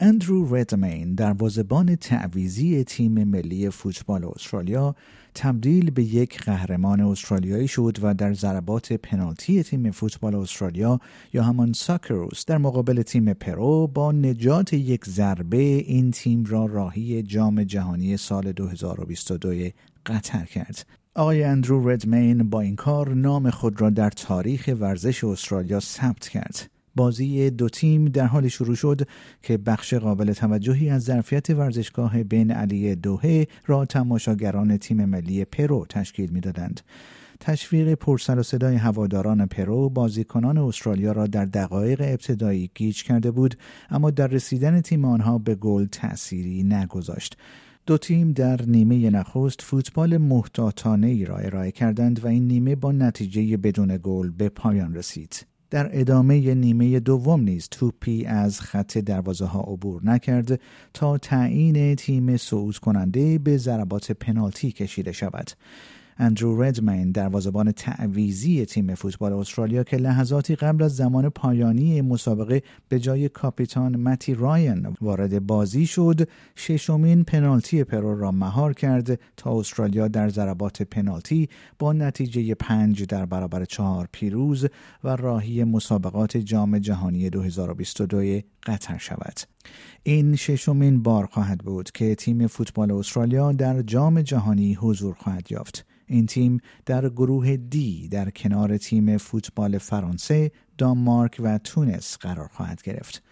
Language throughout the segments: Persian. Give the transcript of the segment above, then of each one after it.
اندرو ردمین دروازه‌بان تعویضی تیم ملی فوتبال استرالیا تبدیل به یک قهرمان استرالیایی شد و در ضربات پنالتی تیم فوتبال استرالیا یا همان ساکروز در مقابل تیم پرو با نجات یک ضربه این تیم را راهی جام جهانی سال 2022 قطر کرد. آقای اندرو ردمین با این کار نام خود را در تاریخ ورزش استرالیا ثبت کرد. بازی دو تیم در حالی شروع شد که بخش قابل توجهی از ظرفیت ورزشگاه بن علی دوحه را تماشاگران تیم ملی پرو تشکیل می‌دادند. تشویق پرسر و صدای هواداران پرو بازیکنان استرالیا را در دقایق ابتدایی گیج کرده بود اما در رسیدن تیم آنها به گل تأثیری نگذاشت دو تیم در نیمه نخست فوتبال محتاطانه ای را ارائه کردند و این نیمه با نتیجه بدون گل به پایان رسید. در ادامه نیمه دوم نیز توپی از خط دروازه ها عبور نکرد تا تعیین تیم صعود کننده به ضربات پنالتی کشیده شود. اندرو ردمین دروازهبان تعویزی تیم فوتبال استرالیا که لحظاتی قبل از زمان پایانی مسابقه به جای کاپیتان متی راین وارد بازی شد ششمین پنالتی پرو را مهار کرد تا استرالیا در ضربات پنالتی با نتیجه پنج در برابر چهار پیروز و راهی مسابقات جام جهانی 2022 قطر شود. این ششمین بار خواهد بود که تیم فوتبال استرالیا در جام جهانی حضور خواهد یافت. این تیم در گروه دی در کنار تیم فوتبال فرانسه، دانمارک و تونس قرار خواهد گرفت.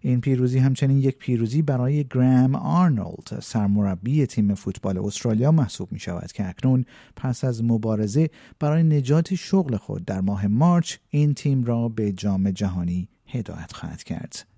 این پیروزی همچنین یک پیروزی برای گرام آرنولد سرمربی تیم فوتبال استرالیا محسوب می شود که اکنون پس از مبارزه برای نجات شغل خود در ماه مارچ این تیم را به جام جهانی هدایت خواهد کرد.